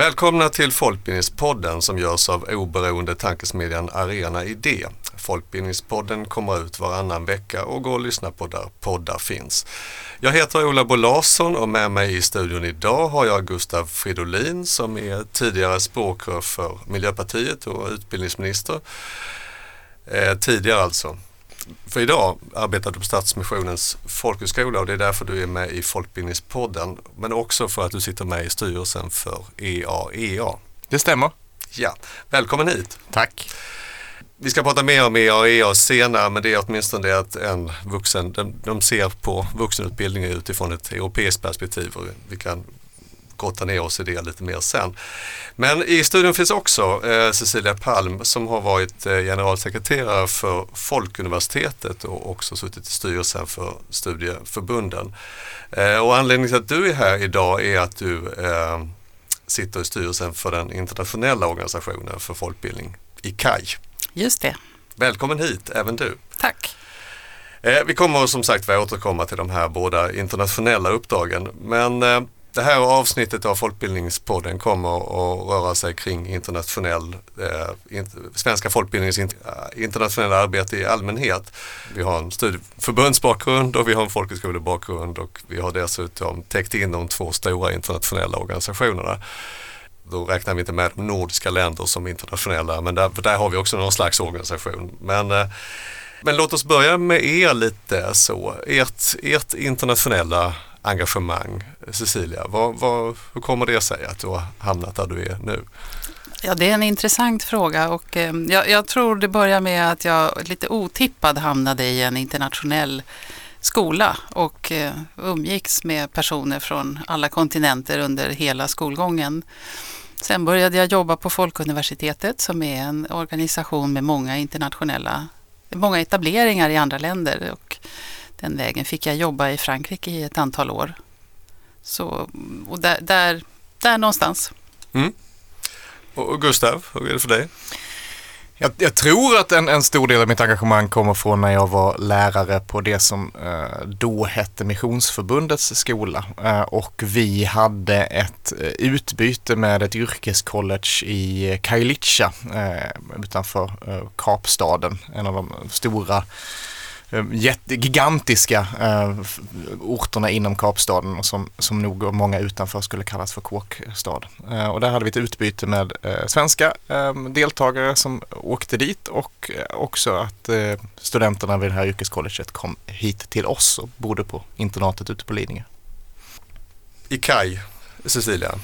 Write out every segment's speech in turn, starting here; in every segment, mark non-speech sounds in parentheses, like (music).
Välkomna till Folkbildningspodden som görs av oberoende tankesmedjan Arena Idé. Folkbildningspodden kommer ut varannan vecka och går att lyssna på där poddar finns. Jag heter Ola Bo Larsson och med mig i studion idag har jag Gustav Fridolin som är tidigare språkrör för Miljöpartiet och utbildningsminister. Eh, tidigare alltså. För idag arbetar du på Stadsmissionens folkhögskola och det är därför du är med i Folkbildningspodden. Men också för att du sitter med i styrelsen för EAEA. Det stämmer. Ja, välkommen hit. Tack. Vi ska prata mer om EAEA senare men det är åtminstone det att en vuxen, de, de ser på vuxenutbildning utifrån ett europeiskt perspektiv och vi kan grotta ner oss i det lite mer sen. Men i studion finns också eh, Cecilia Palm som har varit eh, generalsekreterare för Folkuniversitetet och också suttit i styrelsen för studieförbunden. Eh, och anledningen till att du är här idag är att du eh, sitter i styrelsen för den internationella organisationen för folkbildning, ICAI. Just det. Välkommen hit även du. Tack. Eh, vi kommer som sagt återkomma till de här båda internationella uppdragen men eh, det här avsnittet av Folkbildningspodden kommer att röra sig kring internationell, eh, svenska folkbildningens eh, internationella arbete i allmänhet. Vi har en studieförbundsbakgrund och vi har en folkhögskolebakgrund och vi har dessutom täckt in de två stora internationella organisationerna. Då räknar vi inte med de nordiska länder som internationella men där, där har vi också någon slags organisation. Men, eh, men låt oss börja med er lite så, ert, ert internationella engagemang. Cecilia, vad, vad, hur kommer det sig att du har hamnat där du är nu? Ja, det är en intressant fråga och eh, jag, jag, tror det börjar med att jag lite otippad hamnade i en internationell skola och eh, umgicks med personer från alla kontinenter under hela skolgången. Sen började jag jobba på Folkuniversitetet som är en organisation med många internationella, många etableringar i andra länder och den vägen fick jag jobba i Frankrike i ett antal år. Så, och där, där, där någonstans. Mm. Och Gustav, hur är det för dig? Jag, jag, tror att en, en, stor del av mitt engagemang kommer från när jag var lärare på det som eh, då hette Missionsförbundets skola. Eh, och vi hade ett eh, utbyte med ett yrkescollege i Kajlitja eh, utanför eh, Kapstaden, en av de stora Eh, gigantiska eh, orterna inom Kapstaden som, som nog många utanför skulle kallas för kåkstad. Eh, och där hade vi ett utbyte med eh, svenska eh, deltagare som åkte dit och eh, också att studenterna vid det här yrkescolleget kom hit till oss och bodde på internatet ute på Lidingö. ICAI, Cecilia,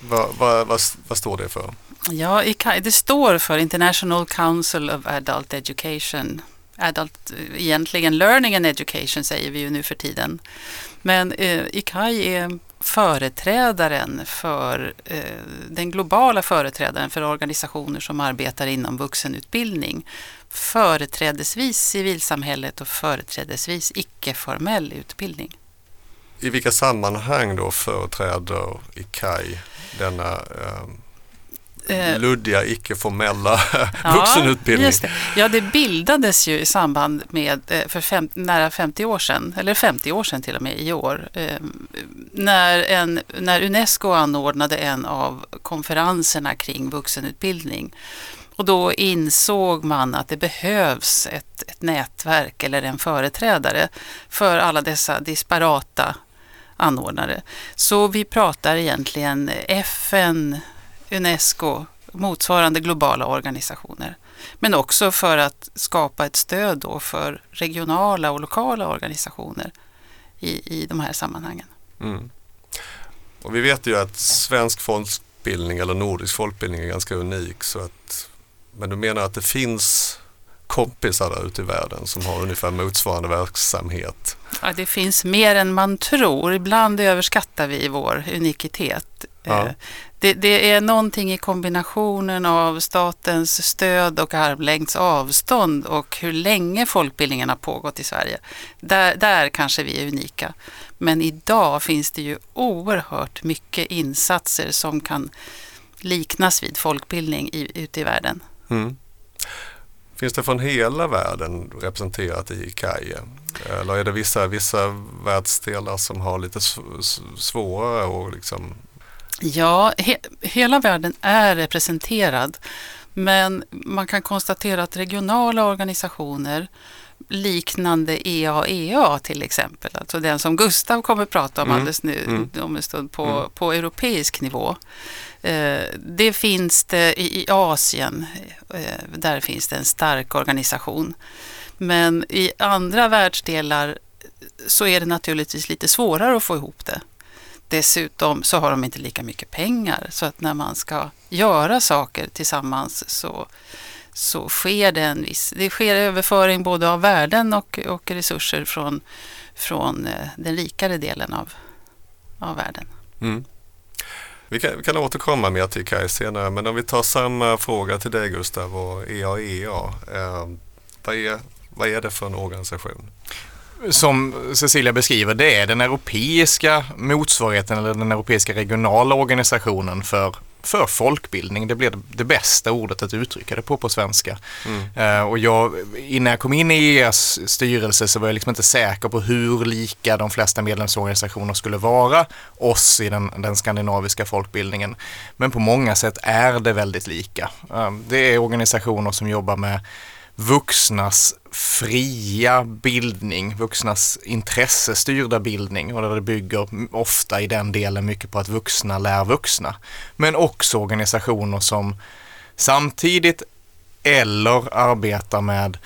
vad, vad, vad, vad står det för? Ja, ICAI, det står för International Council of Adult Education adult, egentligen learning and education säger vi ju nu för tiden. Men eh, ICAI är företrädaren för eh, den globala företrädaren för organisationer som arbetar inom vuxenutbildning. Företrädesvis civilsamhället och företrädesvis icke-formell utbildning. I vilka sammanhang då företräder ICAI denna eh, eh, luddiga icke-formella (laughs) ja, vuxenutbildning. Just det. Ja, det bildades ju i samband med, eh, för fem, nära 50 år sedan, eller 50 år sedan till och med i år, eh, när, en, när Unesco anordnade en av konferenserna kring vuxenutbildning. Och då insåg man att det behövs ett, ett nätverk eller en företrädare för alla dessa disparata anordnare. Så vi pratar egentligen FN, Unesco, motsvarande globala organisationer. Men också för att skapa ett stöd då för regionala och lokala organisationer i, i de här sammanhangen. Mm. Och vi vet ju att svensk folkbildning eller nordisk folkbildning är ganska unik. Så att, men du menar att det finns kompisar där ute i världen som har ungefär motsvarande verksamhet? Ja, det finns mer än man tror. Ibland överskattar vi vår unikitet. Ja. Eh, det, det, är någonting i kombinationen av statens stöd och armlängds avstånd och hur länge folkbildningen har pågått i Sverige. Där, där kanske vi är unika. Men idag finns det ju oerhört mycket insatser som kan liknas vid folkbildning i, ute i världen. Mm. Finns det från hela världen representerat i ICAI? Eller är det vissa, vissa världsdelar som har lite svårare att liksom Ja, he hela världen är representerad. Men man kan konstatera att regionala organisationer liknande EAEA e till exempel, alltså den som Gustav kommer prata om mm. alldeles nu mm. om en stund på, mm. på europeisk nivå. Eh, det finns det i, i Asien, eh, där finns det en stark organisation. Men i andra världsdelar så är det naturligtvis lite svårare att få ihop det. Dessutom så har de inte lika mycket pengar så att när man ska göra saker tillsammans så, så sker det en viss, det sker överföring både av värden och, och resurser från, från eh, den rikare delen av, av världen. Mm. Vi kan, vi kan återkomma mer till Kaj senare men om vi tar samma fråga till dig Gustav och EAEA. Eh, vad, är, vad är det för en organisation? som Cecilia beskriver, det är den europeiska motsvarigheten eller den europeiska regionala organisationen för, för folkbildning. Det blir det bästa ordet att uttrycka det på på svenska. Mm. Uh, och jag, innan jag kom in i EAs styrelse så var jag liksom inte säker på hur lika de flesta medlemsorganisationer skulle vara oss i den, den skandinaviska folkbildningen. Men på många sätt är det väldigt lika. Uh, det är organisationer som jobbar med vuxnas fria bildning, vuxnas intressestyrda bildning och där det bygger ofta i den delen mycket på att vuxna lär vuxna. Men också organisationer som samtidigt eller arbetar med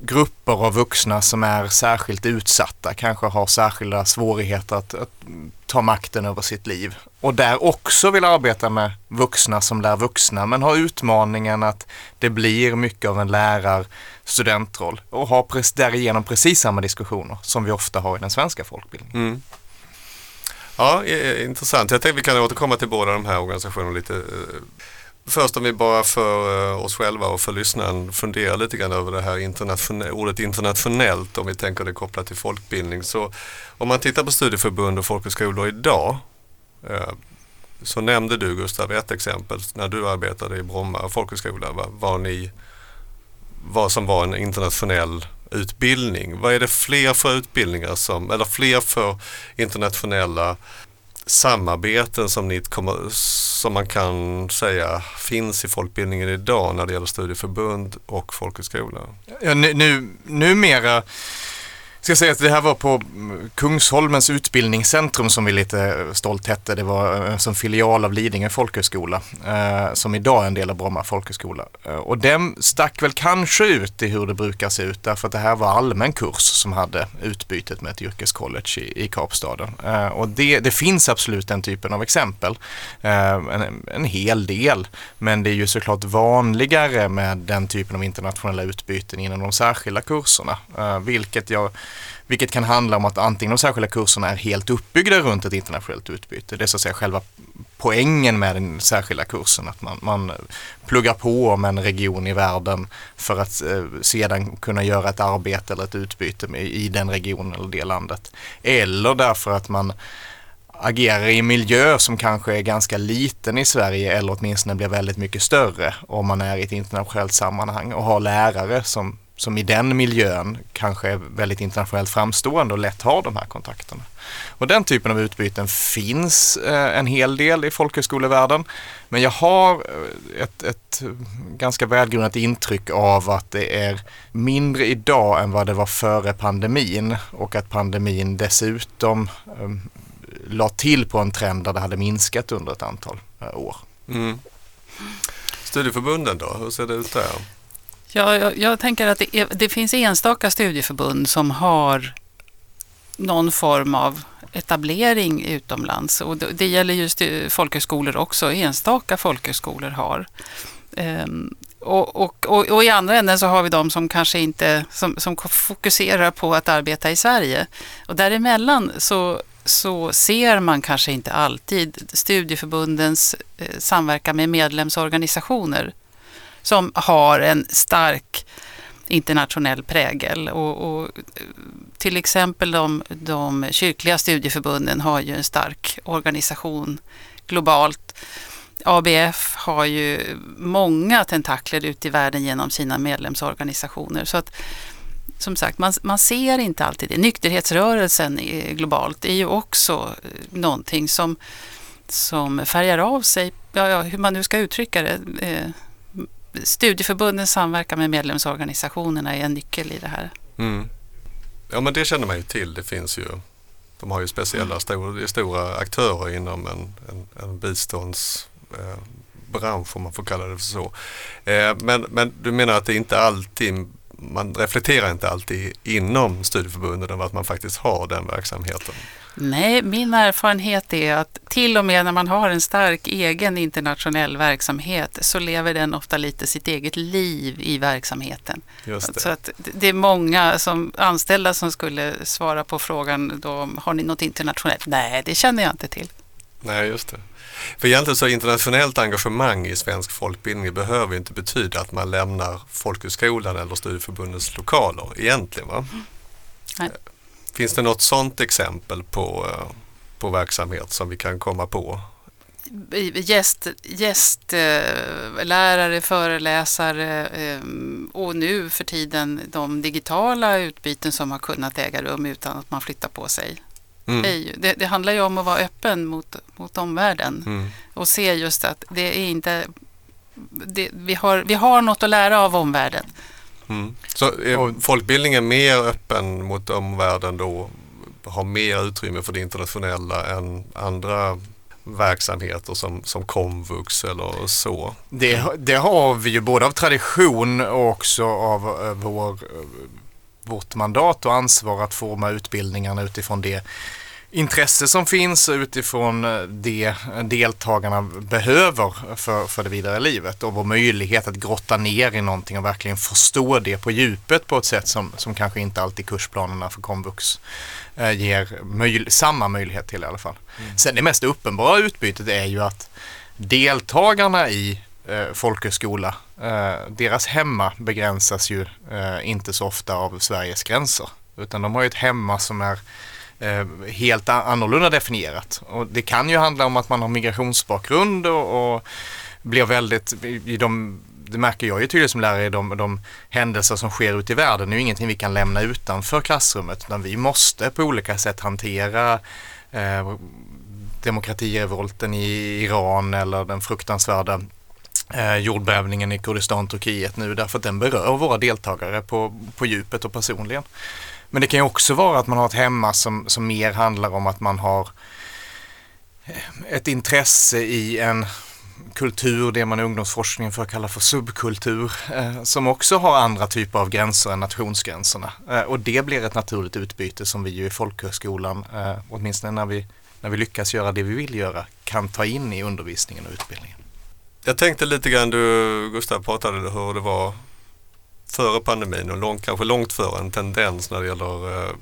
grupper av vuxna som är särskilt utsatta, kanske har särskilda svårigheter att, att, ta makten över sitt liv. Och där också vill arbeta med vuxna som lär vuxna men har utmaningen att det blir mycket av en lärar-studentroll och har därigenom precis samma diskussioner som vi ofta har i den svenska folkbildningen. Mm. Ja, intressant. Jag tänkte vi kan återkomma till båda de här organisationerna lite eh, Först om vi bara för eh, oss själva och för lyssnaren funderar lite grann över det här internationell, ordet internationellt om vi tänker det kopplat till folkbildning. Så om man tittar på studieförbund och folkhögskolor idag eh, så nämnde du Gustav ett exempel när du arbetade i Bromma folkhögskola Vad, ni, vad som var en internationell utbildning. Vad är det fler för utbildningar som, eller fler för internationella samarbeten som, ni kommer, som man kan säga finns i folkbildningen idag när det gäller studieförbund och folkhögskola? Ja, nu, nu, numera ska säga att det här var på mm, Kungsholmens utbildningscentrum som vi lite eh, stolt hette. Det var eh, som filial av Lidingö folkhögskola eh, som idag är en del av Bromma folkhögskola. Eh, och den stack väl kanske ut i hur det brukar se ut därför att det här var allmän kurs som hade utbytet med ett yrkescollege i, i Kapstaden. Eh, och det, det, finns absolut den typen av exempel. Eh, en, en hel del. Men det är ju såklart vanligare med den typen av internationella utbyten inom de särskilda kurserna. Eh, vilket jag vilket kan handla om att antingen de särskilda kurserna är helt uppbyggda runt ett internationellt utbyte. Det är så att säga själva poängen med den särskilda kursen. Att man, man pluggar på om en region i världen för att eh, sedan kunna göra ett arbete eller ett utbyte med, i den regionen eller det landet. Eller därför att man agerar i en miljö som kanske är ganska liten i Sverige eller åtminstone blir väldigt mycket större om man är i ett internationellt sammanhang och har lärare som som i den miljön kanske är väldigt internationellt framstående och lätt har de här kontakterna. Och den typen av utbyten finns eh, en hel del i folkhögskolevärlden. Men jag har eh, ett, ett ganska välgrundat intryck av att det är mindre idag än vad det var före pandemin och att pandemin dessutom ehm, la till på en trend där det hade minskat under ett antal eh, år. Mm. Studieförbunden då, hur ser det ut där? Ja, jag, jag tänker att det, är, det, finns enstaka studieförbund som har någon form av etablering utomlands. Och det, det gäller just eh, folkhögskolor också, enstaka folkhögskolor har. Ehm, och, och, och, och, i andra änden så har vi de som kanske inte som, som fokuserar på att arbeta i Sverige. Och däremellan så, så ser man kanske inte alltid studieförbundens eh, samverkan med medlemsorganisationer som har en stark internationell prägel. Och, och, till exempel de, de kyrkliga studieförbunden har ju en stark organisation globalt. ABF har ju många tentakler ute i världen genom sina medlemsorganisationer. Så att, som sagt, man, man ser inte alltid det. Nykterhetsrörelsen globalt är ju också eh, någonting som som färgar av sig, ja, ja, hur man nu ska uttrycka det. Eh, studieförbundens samverkan med medlemsorganisationerna är en nyckel i det här. Mm. Ja men det känner man ju till. Det finns ju, de har ju speciella mm. stora, stora aktörer inom en, en, en biståndsbransch om man får kalla det för så. Eh, men, men du menar att det inte alltid man reflekterar inte alltid inom studieförbunden över att man faktiskt har den verksamheten. Nej, min erfarenhet är att till och med när man har en stark egen internationell verksamhet så lever den ofta lite sitt eget liv i verksamheten. Just det. Så att det är många som, anställda som skulle svara på frågan då, har ni något internationellt? Nej, det känner jag inte till. Nej, just det. För egentligen så internationellt engagemang i svensk folkbildning behöver inte betyda att man lämnar folkhögskolan eller studieförbundets lokaler egentligen. Va? Nej. Finns det något sådant exempel på, eh, på verksamhet som vi kan komma på? Gäst, gästlärare, föreläsare eh, och nu för tiden de digitala utbyten som har kunnat äga rum utan att man flyttar på sig. Mm. Det, det, handlar ju om att vara öppen mot, mot omvärlden mm. och se just att det är inte det, vi, har, vi har något att lära av omvärlden. Mm. Så är folkbildningen mer öppen mot omvärlden då? Har mer utrymme för det internationella än andra verksamheter som, som komvux eller så? Det, det har vi ju både av tradition och också av uh, vår, uh, vårt mandat och ansvar att forma utbildningarna utifrån det intresse som finns utifrån eh, det deltagarna behöver för, för det vidare livet och vår möjlighet att grotta ner i någonting och verkligen förstå det på djupet på ett sätt som, som kanske inte alltid kursplanerna för komvux eh, ger möj samma möjlighet till i alla fall. Mm. Sen det mest uppenbara utbytet är ju att deltagarna i eh, folkhögskola, eh, deras hemma begränsas ju eh, inte så ofta av Sveriges gränser utan de har ju ett hemma som är Eh, helt annorlunda definierat. Och det kan ju handla om att man har migrationsbakgrund och, och blir väldigt, i de, det märker jag ju tydligt som lärare, de, de händelser som sker ute i världen det är ju ingenting vi kan lämna utanför klassrummet utan vi måste på olika sätt hantera eh, demokratirevolten i Iran eller den fruktansvärda eh, jordbävningen i Kurdistan, Turkiet nu därför att den berör våra deltagare på, på djupet och personligen. Men det kan ju också vara att man har ett hemma som, som mer handlar om att man har eh, ett intresse i en kultur, det man i ungdomsforskningen för kalla för subkultur, eh, som också har andra typer av gränser än nationsgränserna. Eh, och det blir ett naturligt utbyte som vi ju i folkhögskolan, eh, åtminstone när vi, när vi lyckas göra det vi vill göra, kan ta in i undervisningen och utbildningen. Jag tänkte lite grann, du Gustav pratade hur det var före pandemin och långt, kanske långt före en tendens när det gäller eh,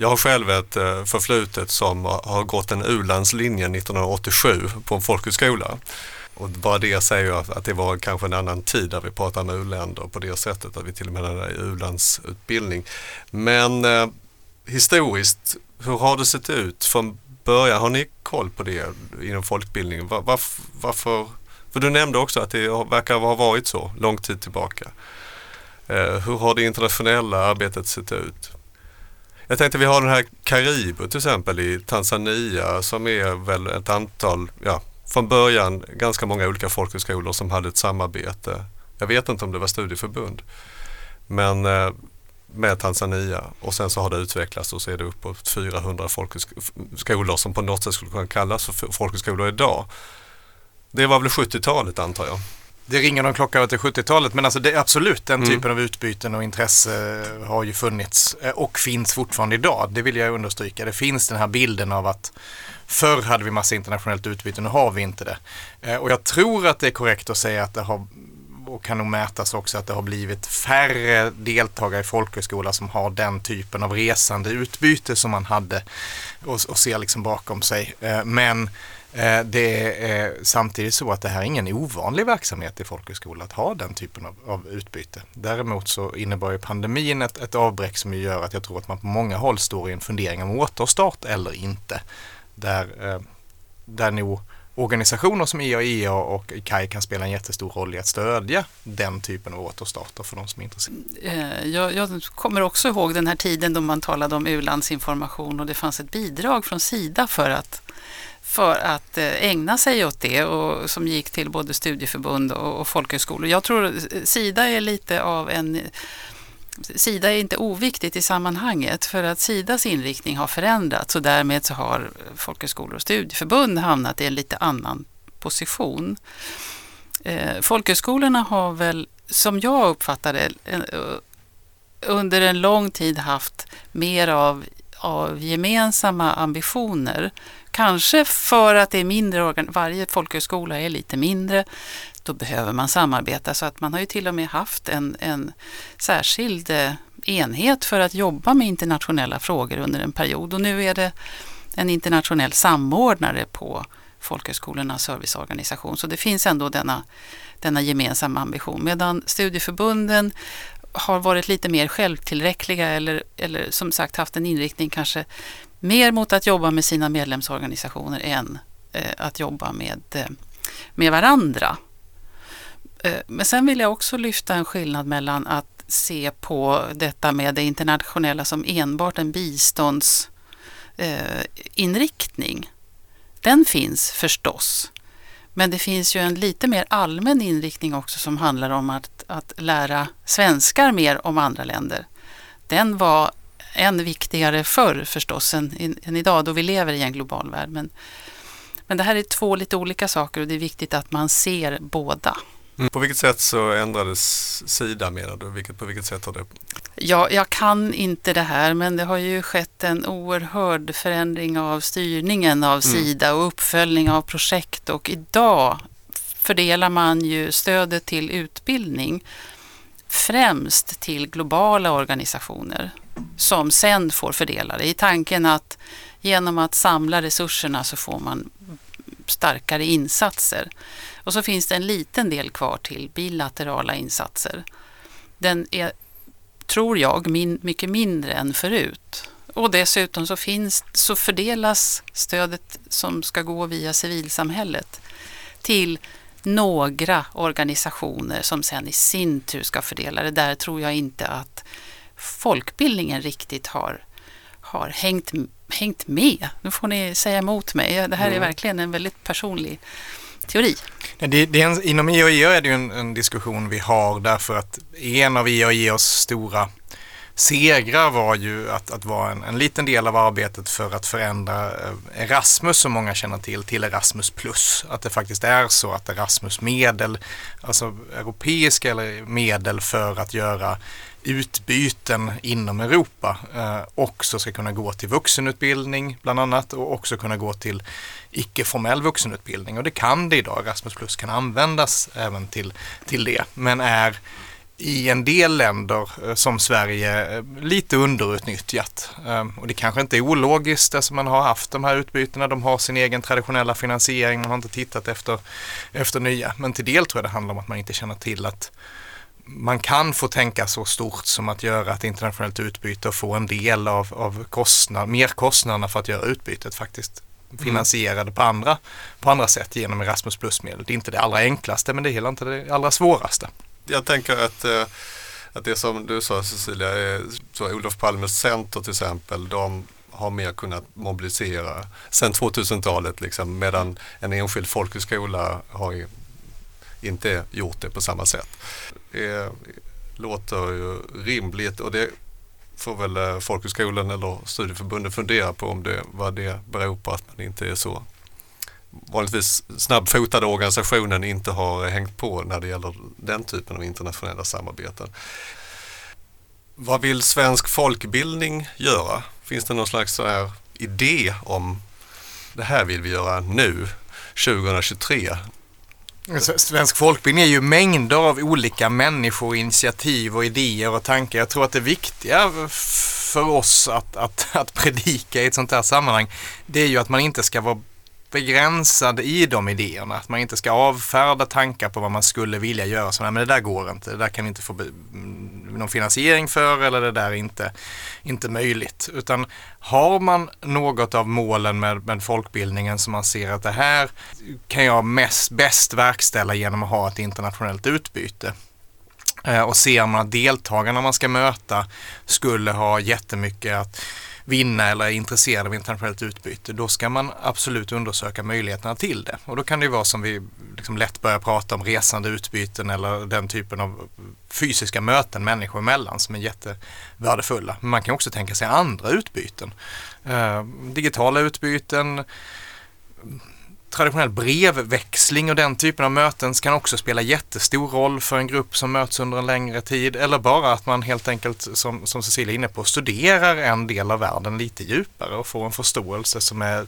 jag har själv ett eh, förflutet som har gått en u-landslinje 1987 på en folkhögskola. Och bara det säger att det var kanske en annan tid där vi pratade med u-länder på det sättet att vi till och med hade u-landsutbildning. Men eh, historiskt, hur har det sett ut från början? Har ni koll på det inom folkbildningen? Var, var, varför? För du nämnde också att det verkar ha varit så lång tid tillbaka. Eh, hur har det internationella arbetet sett ut? Jag tänkte vi har den här Karibu till exempel i Tanzania som är väl ett antal, ja från början ganska många olika folkhögskolor som hade ett samarbete. Jag vet inte om det var studieförbund. Men eh, med Tanzania och sen så har det utvecklats och så är det uppåt 400 folkhögskolor som på något sätt skulle kunna kallas för folkhögskolor idag. Det var väl 70-talet antar jag. Det ringer någon klocka till 70-talet men alltså det, absolut den mm. typen av utbyten och intresse har ju funnits eh, och finns fortfarande idag. Det vill jag understryka. Det finns den här bilden av att förr hade vi massa internationellt utbyte, nu har vi inte det. Eh, och jag tror att det är korrekt att säga att det har och kan nog mätas också att det har blivit färre deltagare i folkhögskola som har den typen av resande utbyte som man hade och, och ser liksom bakom sig. Eh, men Eh, det är samtidigt så att det här är ingen ovanlig verksamhet i folkhögskola att ha den typen av, av utbyte. Däremot så innebar ju pandemin ett, ett avbräck som gör att jag tror att man på många håll står i en fundering om återstart eller inte. Där, eh, där nog organisationer som IAEA och KAI kan spela en jättestor roll i att stödja den typen av återstarter för de som är intresserade. Eh, jag, jag kommer också ihåg den här tiden då man talade om u-landsinformation och det fanns ett bidrag från Sida för att för att eh, ägna sig åt det och som gick till både studieförbund och folkhögskolor. Jag tror Sida är lite av en Sida är inte oviktigt i sammanhanget för att Sidas inriktning har förändrats och därmed så har folkhögskolor och studieförbund hamnat i en lite annan position. Eh, folkhögskolorna har väl, som jag uppfattar det, eh, under en lång tid haft mer av, av gemensamma ambitioner. Kanske för att det är mindre, varje folkhögskola är lite mindre. Då behöver man samarbeta så att man har ju till och med haft en, en särskild eh, enhet för att jobba med internationella frågor under en period och nu är det en internationell samordnare på folkhögskolornas serviceorganisation. Så det finns ändå denna, denna gemensamma ambition. Medan studieförbunden har varit lite mer självtillräckliga eller, eller som sagt haft en inriktning kanske mer mot att jobba med sina medlemsorganisationer än eh, att jobba med, eh, med varandra. Eh, men sen vill jag också lyfta en skillnad mellan att se på detta med det internationella som enbart en biståndsinriktning. Eh, Den finns förstås. Men det finns ju en lite mer allmän inriktning också som handlar om att, att lära svenskar mer om andra länder. Den var än viktigare förr förstås än, än idag då vi lever i en global värld. Men, men det här är två lite olika saker och det är viktigt att man ser båda. Mm. På vilket sätt så ändrades Sida menar du? Vilket, på vilket sätt har det? Ja, jag kan inte det här men det har ju skett en oerhörd förändring av styrningen av mm. Sida och uppföljning av projekt och idag fördelar man ju stödet till utbildning främst till globala organisationer som sen får fördela det i tanken att genom att samla resurserna så får man starkare insatser. Och så finns det en liten del kvar till bilaterala insatser. Den är, tror jag, min, mycket mindre än förut. Och dessutom så, finns, så fördelas stödet som ska gå via civilsamhället till några organisationer som sen i sin tur ska fördela det. Där tror jag inte att folkbildningen riktigt har, har hängt, hängt med. Nu får ni säga emot mig. Det här är mm. verkligen en väldigt personlig teori. Det, det en, inom IAIA är det ju en, en, diskussion vi har därför att en av IAIAs stora segrar var ju att, att vara en, en, liten del av arbetet för att förändra eh, Erasmus som många känner till till Erasmus plus. Att det faktiskt är så att Erasmus medel, alltså europeiska medel för att göra utbyten inom Europa eh, också ska kunna gå till vuxenutbildning bland annat och också kunna gå till icke-formell vuxenutbildning och det kan det idag. Erasmus Plus kan användas även till, till det men är i en del länder eh, som Sverige eh, lite underutnyttjat. Eh, och det kanske inte är ologiskt eftersom man har haft de här utbytena. De har sin egen traditionella finansiering. Man har inte tittat efter, efter nya. Men till del tror jag det handlar om att man inte känner till att man kan få tänka så stort som att göra ett internationellt utbyte och få en del av, av kostnad, merkostnaderna för att göra utbytet faktiskt mm. finansierade på, andra, på andra sätt genom Erasmus plus-medel. Det är inte det allra enklaste men det är heller inte det allra svåraste. Jag tänker att, eh, att det som du sa Cecilia, är, så Olof Palmes center till exempel, de har mer kunnat mobilisera sen 2000-talet liksom, medan en enskild folkhögskola har inte gjort det på samma sätt. Det låter ju rimligt och det får väl eh, folkhögskolan eller studieförbunden fundera på om det, vad det beror på att man inte är så vanligtvis snabbfotade organisationen inte har hängt på när det gäller den typen av internationella samarbeten. Vad vill svensk folkbildning göra? Finns det någon slags så här idé om det här vill vi göra nu, 2023? Alltså, svensk folkbildning är ju mängder av olika människor, initiativ och idéer och tankar. Jag tror att det viktiga för oss att, att, att predika i ett sånt här sammanhang, det är ju att man inte ska vara begränsad i de idéerna. Att man inte ska avfärda tankar på vad man skulle vilja göra. Så, nej, men det där går inte, det där kan vi inte få mm, någon finansiering för eller det där är inte, inte möjligt. Utan har man något av målen med, med folkbildningen som man ser att det här kan jag mest, bäst verkställa genom att ha ett internationellt utbyte. Eh, och ser man att deltagarna man ska möta skulle ha jättemycket att vinna eller är intresserad av internationellt utbyte, då ska man absolut undersöka möjligheterna till det. Och då kan det ju vara som vi liksom lätt börjar prata om resande utbyten eller den typen av fysiska möten människor emellan som är jättevärdefulla. Men man kan också tänka sig andra utbyten. Eh, digitala utbyten, traditionell brevväxling och den typen av möten kan också spela jättestor roll för en grupp som möts under en längre tid eller bara att man helt enkelt som, som Cecilia är inne på studerar en del av världen lite djupare och får en förståelse som är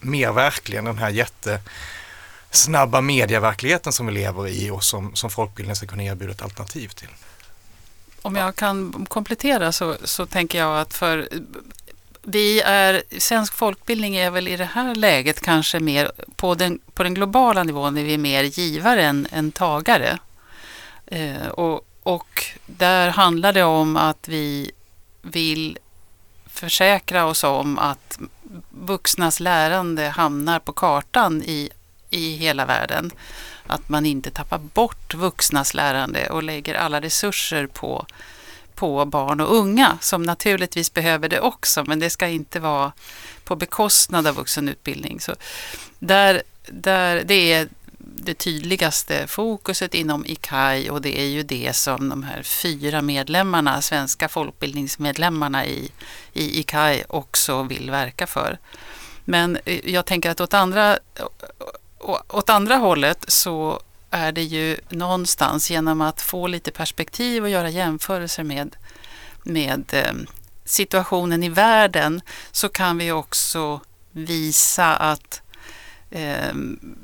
mer verkligen den här jättesnabba medieverkligheten som vi lever i och som, som folkbildningen ska kunna erbjuda ett alternativ till. Om jag kan komplettera så, så tänker jag att för vi är, svensk folkbildning är väl i det här läget kanske mer på den, på den globala nivån är vi mer givare än, än tagare. Eh, och, och där handlar det om att vi vill försäkra oss om att vuxnas lärande hamnar på kartan i, i hela världen. Att man inte tappar bort vuxnas lärande och lägger alla resurser på på barn och unga som naturligtvis behöver det också men det ska inte vara på bekostnad av vuxenutbildning. Så där, där, det är det tydligaste fokuset inom ICAI och det är ju det som de här fyra medlemmarna, svenska folkbildningsmedlemmarna i, i ICAI också vill verka för. Men eh, jag tänker att åt andra, åt andra hållet så är det ju någonstans genom att få lite perspektiv och göra jämförelser med, med eh, situationen i världen så kan vi också visa att eh,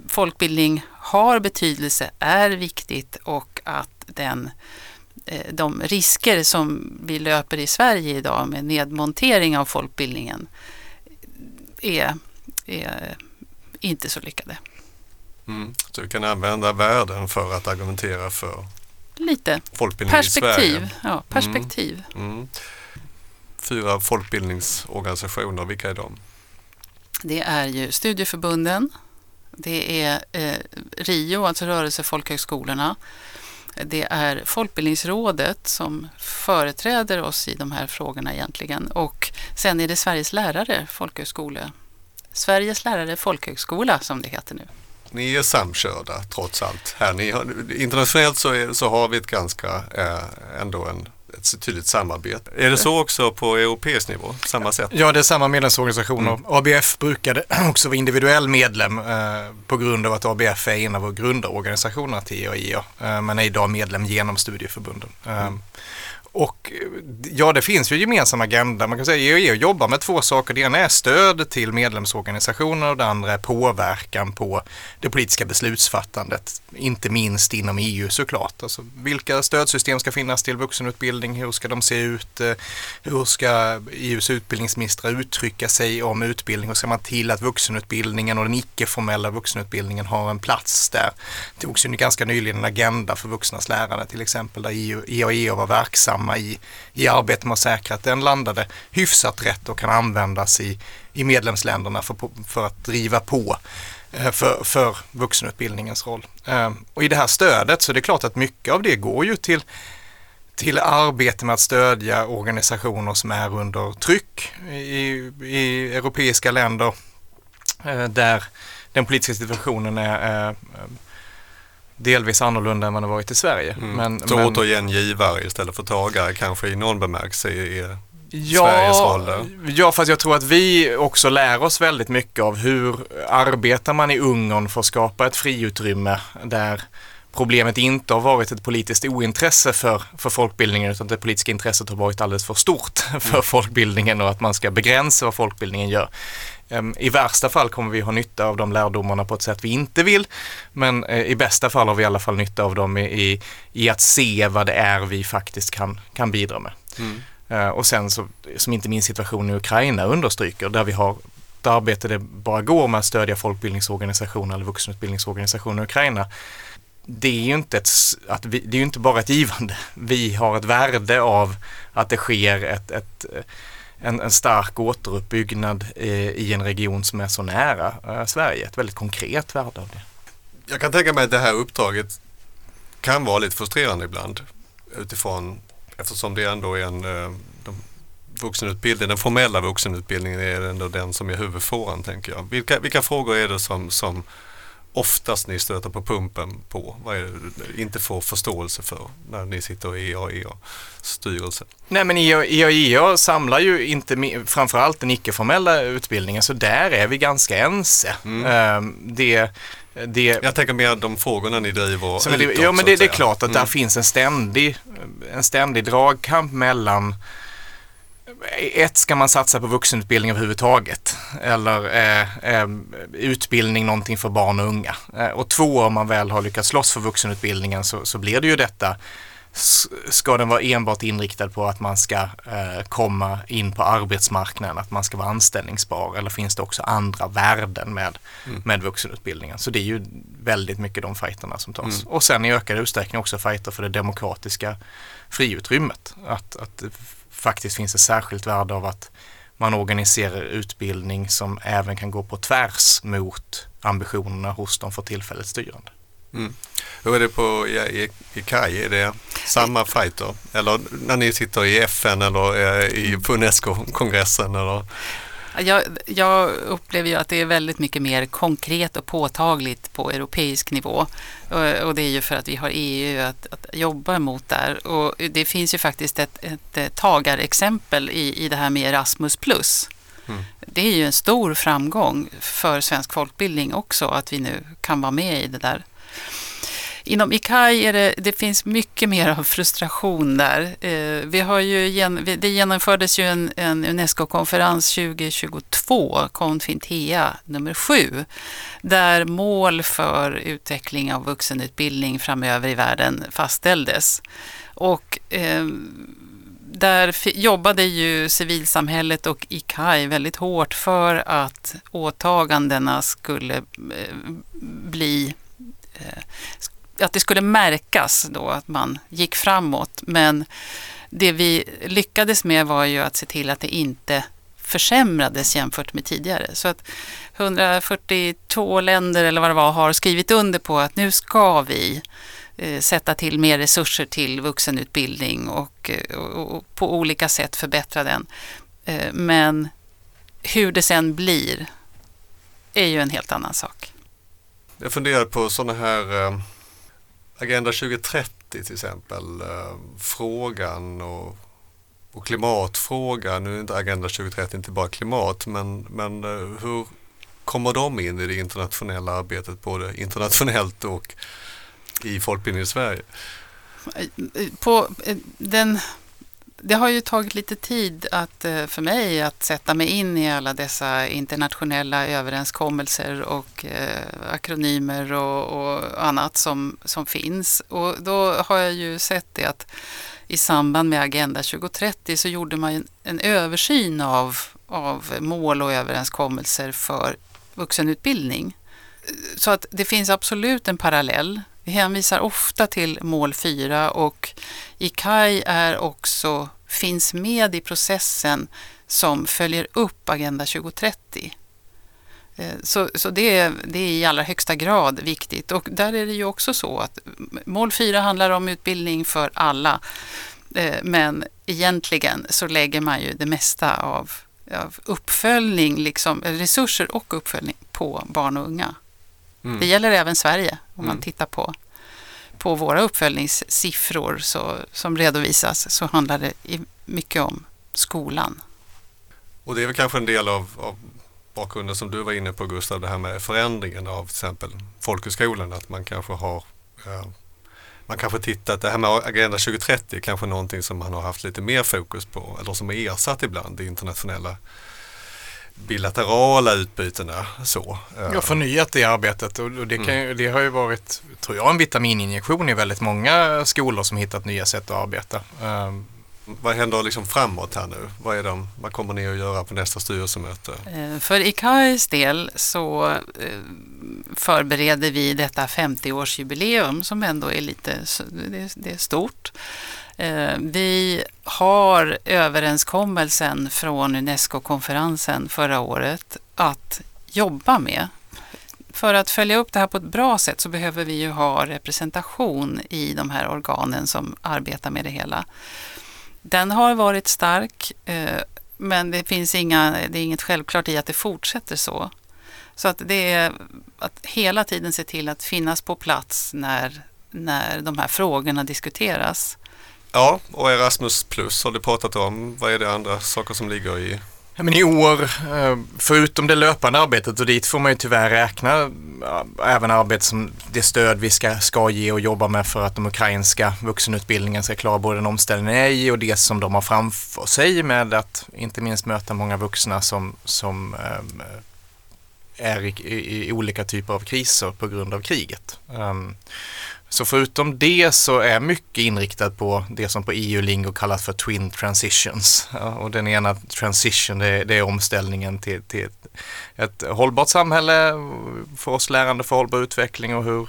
folkbildning har betydelse, är viktigt och att den, eh, de risker som vi löper i Sverige idag med nedmontering av folkbildningen är, är inte så lyckade. Mm. Så vi kan använda värden för att argumentera för Lite folkbildning perspektiv. i Sverige. Ja, perspektiv. Mm. Mm. Fyra folkbildningsorganisationer, vilka är de? Det är ju studieförbunden. Det är eh, RIO, alltså rörelsefolkhögskolorna. Det är Folkbildningsrådet som företräder oss i de här frågorna egentligen. Och sen är det Sveriges lärare folkhögskola. Sveriges lärare folkhögskola som det heter nu ni är samkörda trots allt. Här, ni har, internationellt så, är, så har vi ett ganska, eh, ändå en, ett tydligt samarbete. Är det så också på europeisk nivå? Samma sätt? Ja, det är samma medlemsorganisationer. Mm. ABF brukade (clears throat) också vara individuell medlem eh, på grund av att ABF är en av grundorganisationerna till EAIA, eh, men är idag medlem genom studieförbunden. Mm. Och ja, det finns ju en gemensam agenda. Man kan säga att EU jobbar med två saker. Det ena är stöd till medlemsorganisationer och det andra är påverkan på det politiska beslutsfattandet. Inte minst inom EU såklart. Alltså, vilka stödsystem ska finnas till vuxenutbildning? Hur ska de se ut? Hur ska EUs utbildningsministrar uttrycka sig om utbildning? Hur ska man till att vuxenutbildningen och den icke-formella vuxenutbildningen har en plats där? Det togs ju ganska nyligen en agenda för vuxnas lärande till exempel där EU, EAEA var verksam verksamma i, i arbetet med att säkra att den landade hyfsat rätt och kan användas i, i medlemsländerna för, för att driva på eh, för, för vuxenutbildningens roll. Eh, och i det här stödet så är det klart att mycket av det går ju till till arbete med att stödja organisationer som är under tryck i, i europeiska länder eh, där den politiska situationen är, är delvis annorlunda än vad det varit i Sverige. Mm. Men, så men, återigen givare istället för tagare kanske i någon bemärkelse är ja, Sveriges roll där? Ja, fast jag tror att vi också lär oss väldigt mycket av hur arbetar man i Ungern för att skapa ett friutrymme där problemet inte har varit ett politiskt ointresse för, för folkbildningen utan det politiska intresset har varit alldeles för stort (laughs) för mm. folkbildningen och att man ska begränsa vad folkbildningen gör. Ehm, I värsta fall kommer vi ha nytta av de lärdomarna på ett sätt vi inte vill, men eh, i bästa fall har vi i alla fall nytta av dem i, i att se vad det är vi faktiskt kan, kan bidra med. Mm. Eh, och sen så, som inte minst situationen i Ukraina understryker, där vi har ett arbete det bara går med att stödja folkbildningsorganisationer eller vuxenutbildningsorganisationer i Ukraina. Det är ju inte, ett, att vi, det är inte bara ett givande. Vi har ett värde av att det sker ett, ett en, en stark återuppbyggnad eh, i en region som är så nära eh, Sverige. Ett väldigt konkret värde av det. Jag kan tänka mig att det här uppdraget kan vara lite frustrerande ibland utifrån eftersom det ändå är en, eh, de, vuxenutbildning, den formella vuxenutbildningen är ändå den som är huvudfåran tänker jag. Vilka, vilka frågor är det som, som oftast ni stöter på pumpen på? Inte får förståelse för när ni sitter i EAEA-styrelsen? Nej men EAEA samlar ju inte framförallt den icke-formella utbildningen så där är vi ganska ense. Mm. Ehm, det, det, jag tänker mer de frågorna ni driver utåt, det, Ja men det, det, är klart att mm. där finns en ständig, en ständig dragkamp mellan ett, ska man satsa på vuxenutbildning överhuvudtaget? Eller eh, eh, utbildning någonting för barn och unga? Eh, och två, om man väl har lyckats slåss för vuxenutbildningen så, så blir det ju detta ska den vara enbart inriktad på att man ska eh, komma in på arbetsmarknaden, att man ska vara anställningsbar eller finns det också andra värden med, mm. med vuxenutbildningen? Så det är ju väldigt mycket de fighterna som tas. Mm. Och sen i ökad utsträckning också fighter för det demokratiska friutrymmet. Att, att faktiskt finns ett särskilt värde av att man organiserar utbildning som även kan gå på tvärs mot ambitionerna hos de för tillfället styrande. Mm. Hur är det på i, i KAI? Är det samma fighter? Eller när ni sitter i FN eller i, på Unesco-kongressen? Eller? Jag, jag, upplever ju att det är väldigt mycket mer konkret och påtagligt på europeisk nivå. Och, det är ju för att vi har EU att, att jobba mot där. Och det finns ju faktiskt ett, ett tagarexempel i, i det här med Erasmus+. Mm. Det är ju en stor framgång för svensk folkbildning också att vi nu kan vara med i det där. Inom ICAI är det, det finns mycket mer av frustration där. Eh, vi har ju, det genomfördes ju en, en Unesco-konferens 2022, Confintea nummer sju, där mål för utveckling av vuxenutbildning framöver i världen fastställdes. Och eh, där jobbade ju civilsamhället och ICAI väldigt hårt för att åtagandena skulle eh, bli eh, att det skulle märkas då att man gick framåt. Men det vi lyckades med var ju att se till att det inte försämrades jämfört med tidigare. Så att 142 länder eller vad det var har skrivit under på att nu ska vi eh, sätta till mer resurser till vuxenutbildning och, eh, och, och på olika sätt förbättra den. Eh, men hur det sen blir är ju en helt annan sak. Jag funderar på sådana här Agenda 2030 till exempel, eh, frågan och, och klimatfrågan. Nu är inte Agenda 2030 inte bara klimat, men, men eh, hur kommer de in i det internationella arbetet, både internationellt och i folkbildningen i Sverige? Eh, på den det har ju tagit lite tid att, eh, för mig att sätta mig in i alla dessa internationella överenskommelser och eh, akronymer och, och, annat som, som finns. Och då har jag ju sett det att i samband med Agenda 2030 så gjorde man en, en översyn av, av mål och överenskommelser för vuxenutbildning. Så att det finns absolut en parallell vi hänvisar ofta till mål 4 och ICAI är också, finns med i processen som följer upp Agenda 2030. Eh, så, så det, är, det är i allra högsta grad viktigt och där är det ju också så att mål 4 handlar om utbildning för alla. Eh, men egentligen så lägger man ju det mesta av, av uppföljning, liksom, resurser och uppföljning på barn och unga. Mm. Det gäller även Sverige om mm. man tittar på, på våra uppföljningssiffror så, som redovisas så handlar det mycket om skolan. Och det är väl kanske en del av, av bakgrunden som du var inne på Gustav, det här med förändringen av till exempel folkhögskolan, att man kanske har eh, man kanske tittat, det här med Agenda 2030 är kanske någonting som man har haft lite mer fokus på eller som har ersatt ibland det internationella bilaterala utbytena. Så. Jag har förnyat det arbetet och det, kan, mm. det har ju varit, tror jag, en vitamininjektion i väldigt många skolor som hittat nya sätt att arbeta. Um, vad händer liksom framåt här nu? Vad, är de, vad kommer ni att göra på nästa styrelsemöte? Eh, för ICAIs del så eh, förbereder vi detta 50-årsjubileum som ändå är lite det är stort. Eh, vi har överenskommelsen från Unesco-konferensen förra året att jobba med. För att följa upp det här på ett bra sätt så behöver vi ju ha representation i de här organen som arbetar med det hela. den har varit stark, eh, men det finns inga, det är inget självklart i att det fortsätter så. Så att det är att hela tiden se till att finnas på plats när, när de här frågorna diskuteras. Ja, och Erasmus plus har du pratat om. Vad är det andra saker som ligger i Ja, men I år, eh, förutom det löpande arbetet och dit får man ju tyvärr räkna eh, även arbete som det stöd vi ska, ska ge och jobba med för att de ukrainska vuxenutbildningen ska klara både den omställningen är i och det som de har framför sig med att inte minst möta många vuxna som, som eh, är i, i, i, olika typer av kriser på grund av kriget. Ehm, så förutom det så är mycket inriktat på det som på EU-lingo kallas för twin transitions. och den ena transition det är, det är omställningen till, till ett, ett, hållbart samhälle för oss lärande för hållbar utveckling och hur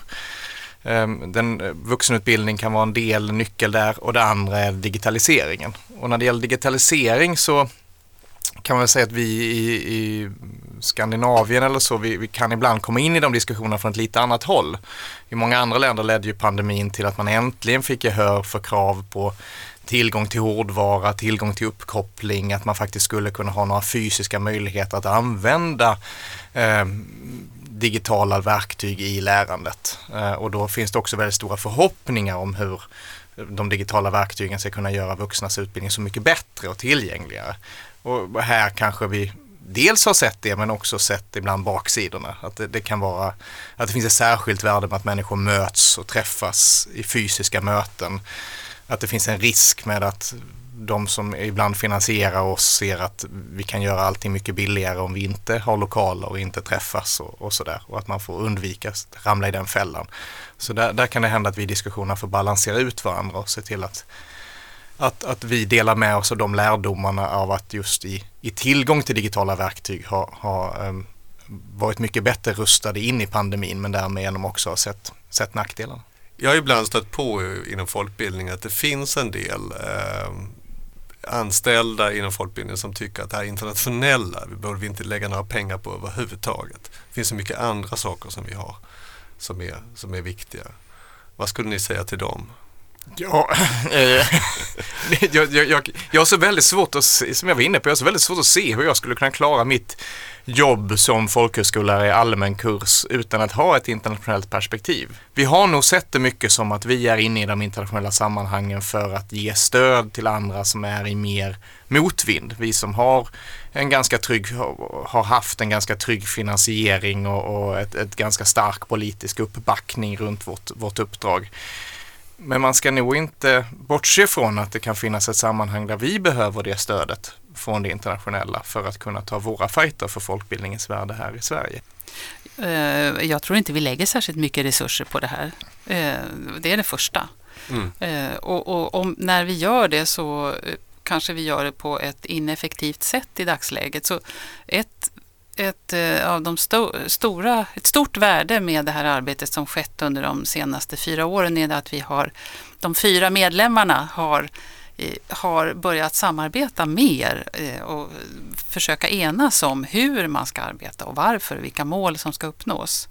um, den vuxenutbildning kan vara en del, nyckel där och det andra är digitaliseringen. Och när det gäller digitalisering så kan man säga att vi i, i Skandinavien eller så, vi, vi, kan ibland komma in i de diskussionerna från ett lite annat håll. I många andra länder ledde ju pandemin till att man äntligen fick gehör för krav på tillgång till hårdvara, tillgång till uppkoppling, att man faktiskt skulle kunna ha några fysiska möjligheter att använda eh, digitala verktyg i lärandet. Eh, och då finns det också väldigt stora förhoppningar om hur de digitala verktygen ska kunna göra vuxnas utbildning så mycket bättre och tillgängligare. Och här kanske vi dels har sett det men också sett ibland baksidorna. Att det, det, kan vara att det finns ett särskilt värde med att människor möts och träffas i fysiska möten. Att det finns en risk med att de som ibland finansierar oss ser att vi kan göra allting mycket billigare om vi inte har lokaler och inte träffas och, och sådär. Och att man får undvika att ramla i den fällan. Så där, där kan det hända att vi i diskussionerna får balansera ut varandra och se till att att, att vi delar med oss av de lärdomarna av att just i, i tillgång till digitala verktyg ha, ha um, varit mycket bättre rustade in i pandemin men därmed också har sett, sett nackdelarna. Jag har ibland stött på inom folkbildning att det finns en del eh, anställda inom folkbildningen som tycker att det här internationella vi borde vi inte lägga några pengar på överhuvudtaget. Det finns så mycket andra saker som vi har som är, som är viktiga. Vad skulle ni säga till dem? Ja, jag, eh, (laughs) jag, jag, jag har så väldigt svårt att, se, som jag var inne på, jag har så väldigt svårt att se hur jag skulle kunna klara mitt jobb som folkhögskollärare i allmän kurs utan att ha ett internationellt perspektiv. Vi har nog sett det mycket som att vi är inne i de internationella sammanhangen för att ge stöd till andra som är i mer motvind. Vi som har en ganska trygg, har haft en ganska trygg finansiering och, och ett, ett ganska stark politisk uppbackning runt vårt, vårt uppdrag. Men man ska nog inte bortse från att det kan finnas ett sammanhang där vi behöver det stödet från det internationella för att kunna ta våra fighter för folkbildningens värde här i Sverige. Eh, jag tror inte vi lägger särskilt mycket resurser på det här. Eh, det är det första. Mm. Eh, och, och om, när vi gör det så kanske vi gör det på ett ineffektivt sätt i dagsläget. Så ett ett, eh, av de sto stora, ett stort värde med det här arbetet som skett under de senaste fyra åren är att vi har, de fyra medlemmarna har, eh, har börjat samarbeta mer eh, och försöka enas om hur man ska arbeta och varför, vilka mål som ska uppnås.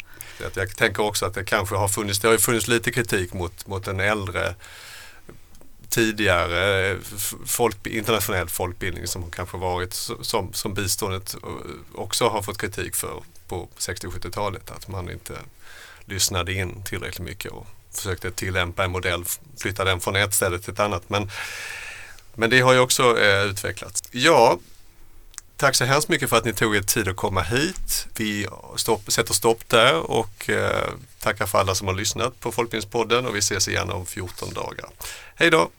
Jag tänker också att det kanske har funnits, det har funnits lite kritik mot, mot den äldre tidigare folk, internationell folkbildning som kanske varit som, som biståndet eh, också har fått kritik för på 60 och 70-talet. Att man inte lyssnade in tillräckligt mycket och försökte tillämpa en modell, flytta den från ett ställe till ett annat. Men, men det har ju också eh, utvecklats. Ja, tack så hemskt mycket för att ni tog er tid att komma hit. Vi stopp, sätter stopp där och eh, tackar för alla som har lyssnat på Folkbildningspodden och vi ses igen om 14 dagar. Hej då!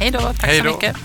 Hej då, tack Hejdå. så mycket.